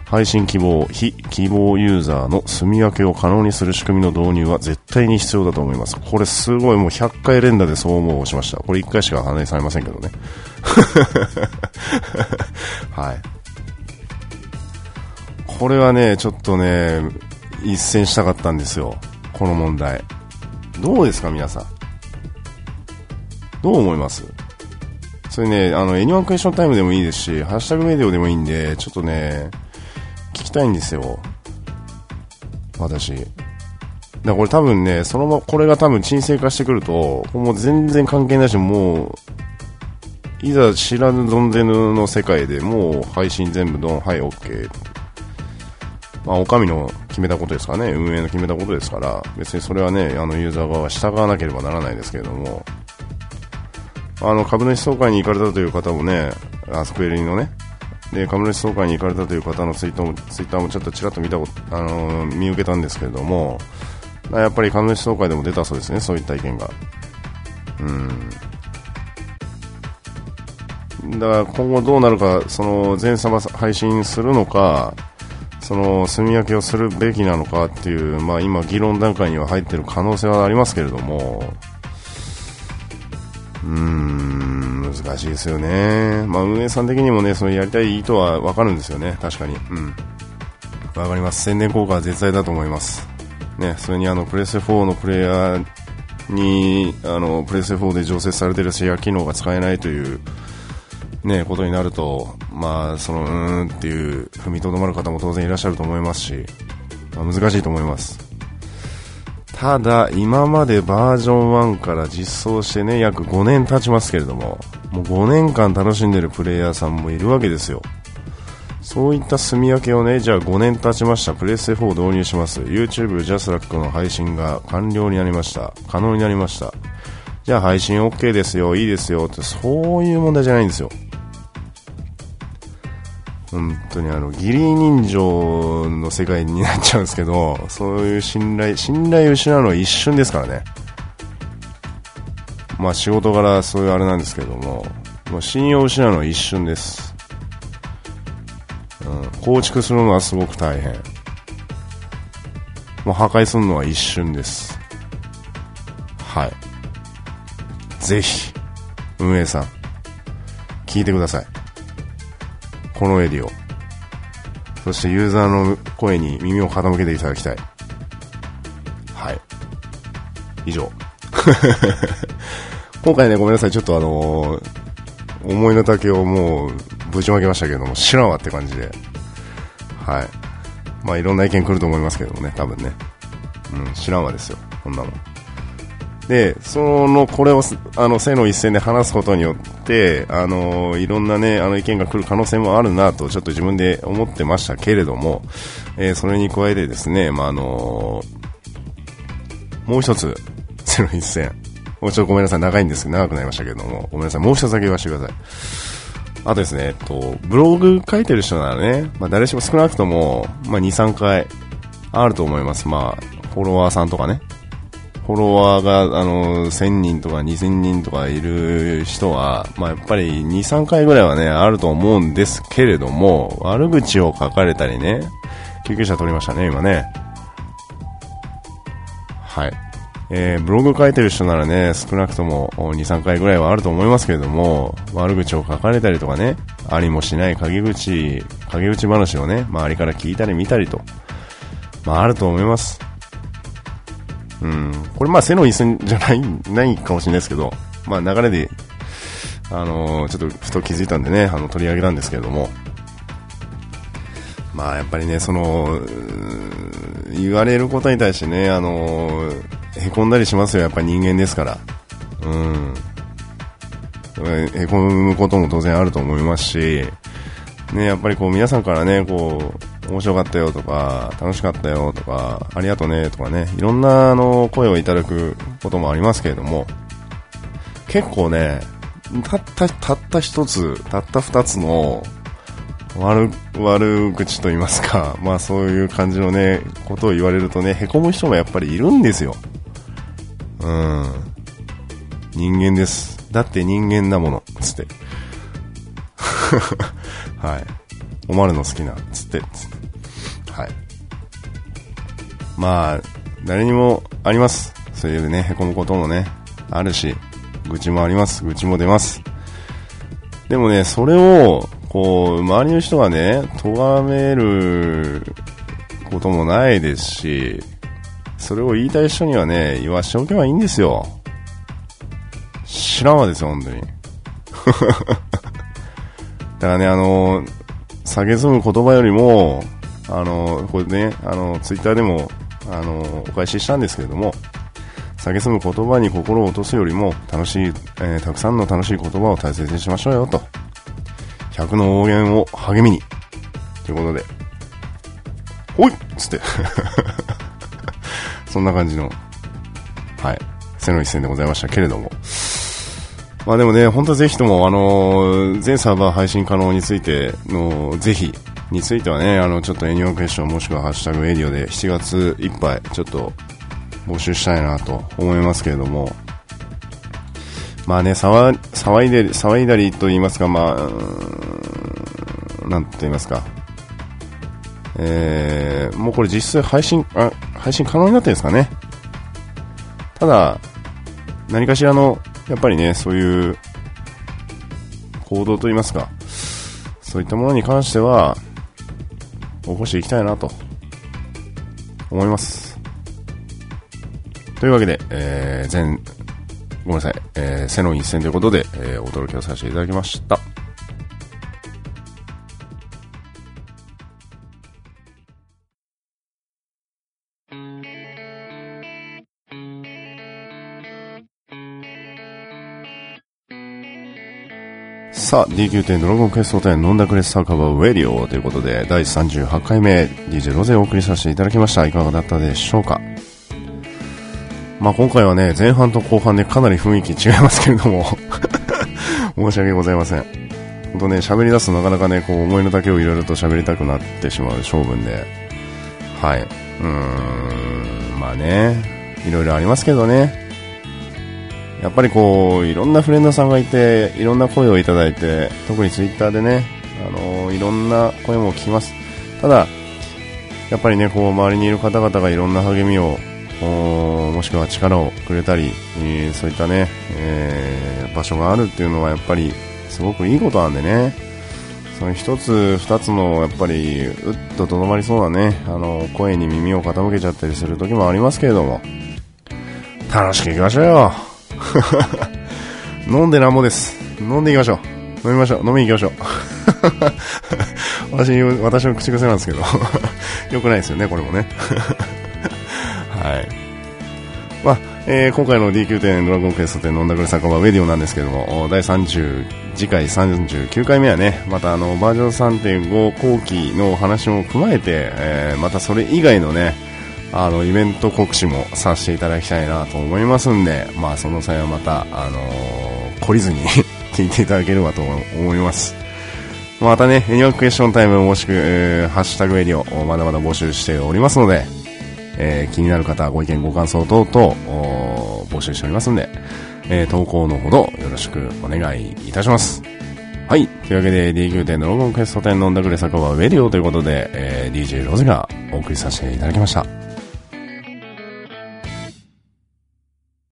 S1: 配信希望、非希望ユーザーの住み分けを可能にする仕組みの導入は絶対に必要だと思います。これすごいもう100回連打でそう思うしました。これ1回しか反映されませんけどね。*laughs* はい。これはね、ちょっとね、一戦したかったんですよ。この問題。どうですか、皆さん。どう思います？それね、あの、 anyone question time でもいいですし、ハッシュタグウェディオでもいいんで、ちょっとね、聞きたいんですよ。私。だこれ多分ね、そのま、これが多分沈静化してくると、もう全然関係ないし、もう、いざ知らぬ存ぜぬの世界でもう配信全部ドン、はい、OK。まあ、お上の決めたことですかね、運営の決めたことですから、別にそれはね、あのユーザー側は従わなければならないですけれども、あの株主総会に行かれたという方もね、あスクエリのね、で株主総会に行かれたという方のツイートもツイッターもちょっとちらっと見たことあの見受けたんですけれども、やっぱり株主総会でも出たそうですね、そういった意見が。うん。だから今後どうなるか、その全サバ配信するのか、その住み分けをするべきなのかっていう、まあ、今、議論段階には入っている可能性はありますけれども、うーん、難しいですよね。まあ、運営さん的にもね、そのやりたい意図はわかるんですよね、確かに。うん。わかります。宣伝効果は絶大だと思います。ね、それにあの、プレス4のプレイヤーに、あの、プレス4で常設されてるシェア機能が使えないという、ね、ことになると、まあ、その、うーんっていう、踏みとどまる方も当然いらっしゃると思いますし、まあ、難しいと思います。ただ、今までバージョン1から実装してね、約5年経ちますけれども、もう5年間楽しんでるプレイヤーさんもいるわけですよ。そういった住み分けをね、じゃあ5年経ちました。プレステ4を導入します。YouTube ジャスラックの配信が完了になりました。可能になりました。じゃあ配信 OK ですよ、いいですよって、そういう問題じゃないんですよ。本当にあの、義理人情の世界になっちゃうんですけど、そういう信頼、信頼を失うのは一瞬ですからね。まあ仕事柄そういうあれなんですけども、まあ、信用を失うのは一瞬です。うん、構築するのはすごく大変。もう破壊するのは一瞬です。はい。ぜひ、運営さん、聞いてください。このエディオ。そしてユーザーの声に耳を傾けていただきたい。はい。以上。*laughs* 今回ね、ごめんなさい。ちょっとあのー、思いの丈をもうぶちまけましたけども、知らんわって感じで。はい。まあいろんな意見来ると思いますけどもね、多分ね。うん、知らんわですよ。こんなもん。で、その、これを、あの、性の一線で話すことによって、あの、いろんなね、あの、意見が来る可能性もあるなと、ちょっと自分で思ってましたけれども、えー、それに加えてですね、まあ、あのもう一つ、性の一線。もうちょっとごめんなさい、長いんですけど、長くなりましたけれども、ごめんなさい、もう一つだけ言わせてください。あとですね、えっと、ブログ書いてる人ならね、まあ、誰しも少なくとも、まあ、2、3回あると思います。まあ、フォロワーさんとかね、フォロワーが、あの、1000人とか2000人とかいる人は、まあ、やっぱり2、3回ぐらいはね、あると思うんですけれども、悪口を書かれたりね、救急車取りましたね、今ね。はい。えー、ブログ書いてる人ならね、少なくとも2、3回ぐらいはあると思いますけれども、悪口を書かれたりとかね、ありもしない陰口、陰口話をね、周りから聞いたり見たりと、まああると思います。うん。これまあ背の一線じゃない、ないかもしれないですけど、まあ流れで、あのー、ちょっとふと気づいたんでね、あの、取り上げたんですけれども、まあやっぱりね、その、言われることに対してね、あのー、へこんだりしますよ、やっぱり人間ですから。うん。へこむことも当然あると思いますし、ね、やっぱりこう皆さんからね、こう、面白かったよとか、楽しかったよとか、ありがとねとかね、いろんなあの声をいただくこともありますけれども、結構ね、たった、たった一つ、たった二つの悪、悪口と言いますか、*laughs* まあそういう感じのね、ことを言われるとね、凹む人もやっぱりいるんですよ。うん。人間です。だって人間だもの、つって。*laughs* はい。おまるの好きな、つって、つって。まあ、誰にもあります。そういうね、凹むこともね、あるし、愚痴もあります。愚痴も出ます。でもね、それを、こう、周りの人がね、咎めることもないですし、それを言いたい人にはね、言わしておけばいいんですよ。知らんわですよ、本当に。*laughs* だからね、あの、下げすむ言葉よりも、あの、これね、あの、ツイッターでも、あの、お返ししたんですけれども、蔑む言葉に心を落とすよりも、楽しい、えー、たくさんの楽しい言葉を大切にしましょうよ、と。100の応援を励みに。ということで、ほいっつって。*laughs* そんな感じの、はい、背の一戦でございましたけれども。まあでもね、本当はぜひとも、あのー、全サーバー配信可能についての、ぜひ、についてはね、あの、ちょっとエニオンクエスチョンもしくはハッシュタグエディオで7月いっぱい、ちょっと、募集したいなと思いますけれども、まあね、騒騒いで、騒いだりと言いますか、まあ、なんと言いますか、えー、もうこれ実際配信、あ、配信可能になってるんですかね。ただ、何かしらの、やっぱりね、そういう行動と言いますか、そういったものに関しては、起こしていきたいなと、思います。というわけで、えー、全、ごめんなさい、えー、背の一戦ということで、えー、お届けをさせていただきました。さあ、DQ 店ドラゴンクエスト店飲んだくれサーカバーウェディオということで、第38回目、DJ ロゼをお送りさせていただきました。いかがだったでしょうか？まあ今回はね、前半と後半でかなり雰囲気違いますけれども *laughs* 申し訳ございません。ほんとね、喋り出すとなかなかね、こう思いの丈をいろいろと喋りたくなってしまう性分で、はい。うーん、まあね、いろいろありますけどね、やっぱりこう、いろんなフレンドさんがいて、いろんな声をいただいて、特にツイッターでね、あのいろんな声も聞きます。ただ、やっぱりね、こう、周りにいる方々がいろんな励みを、もしくは力をくれたり、えー、そういったね、えー、場所があるっていうのはやっぱりすごくいいことなんでね、その一つ、二つのやっぱり、うっととどまりそうなね、あの、声に耳を傾けちゃったりする時もありますけれども、楽しくいきましょうよ。*laughs* 飲んでなんぼです。飲んでいきましょう。飲みましょう。飲みに行きましょう。*laughs* 私、私の口癖なんですけど。*laughs* よくないですよね、これもね。はい。まあ、えー、今回の DQ 店ドラゴンクエスト店飲んだくれ酒場ウェディオなんですけども、第30、次回39回目はね、またあの、バージョン3.5後期の話も踏まえて、えー、またそれ以外のね、あの、イベント告知もさせていただきたいなと思いますんで、まあ、その際はまた、あのー、懲りずに *laughs* 聞いていただければと思います。またね、エニワククエスチョンタイムもしく、えー、ハッシュタグエリオ、まだまだ募集しておりますので、えー、気になる方、ご意見、ご感想等々、募集しておりますんで、えー、投稿のほどよろしくお願いいたします。はい。というわけで、D9 店のロゴンクエスト店飲んだくれ酒場ウェディオということで、えー、DJ ロゼがお送りさせていただきました。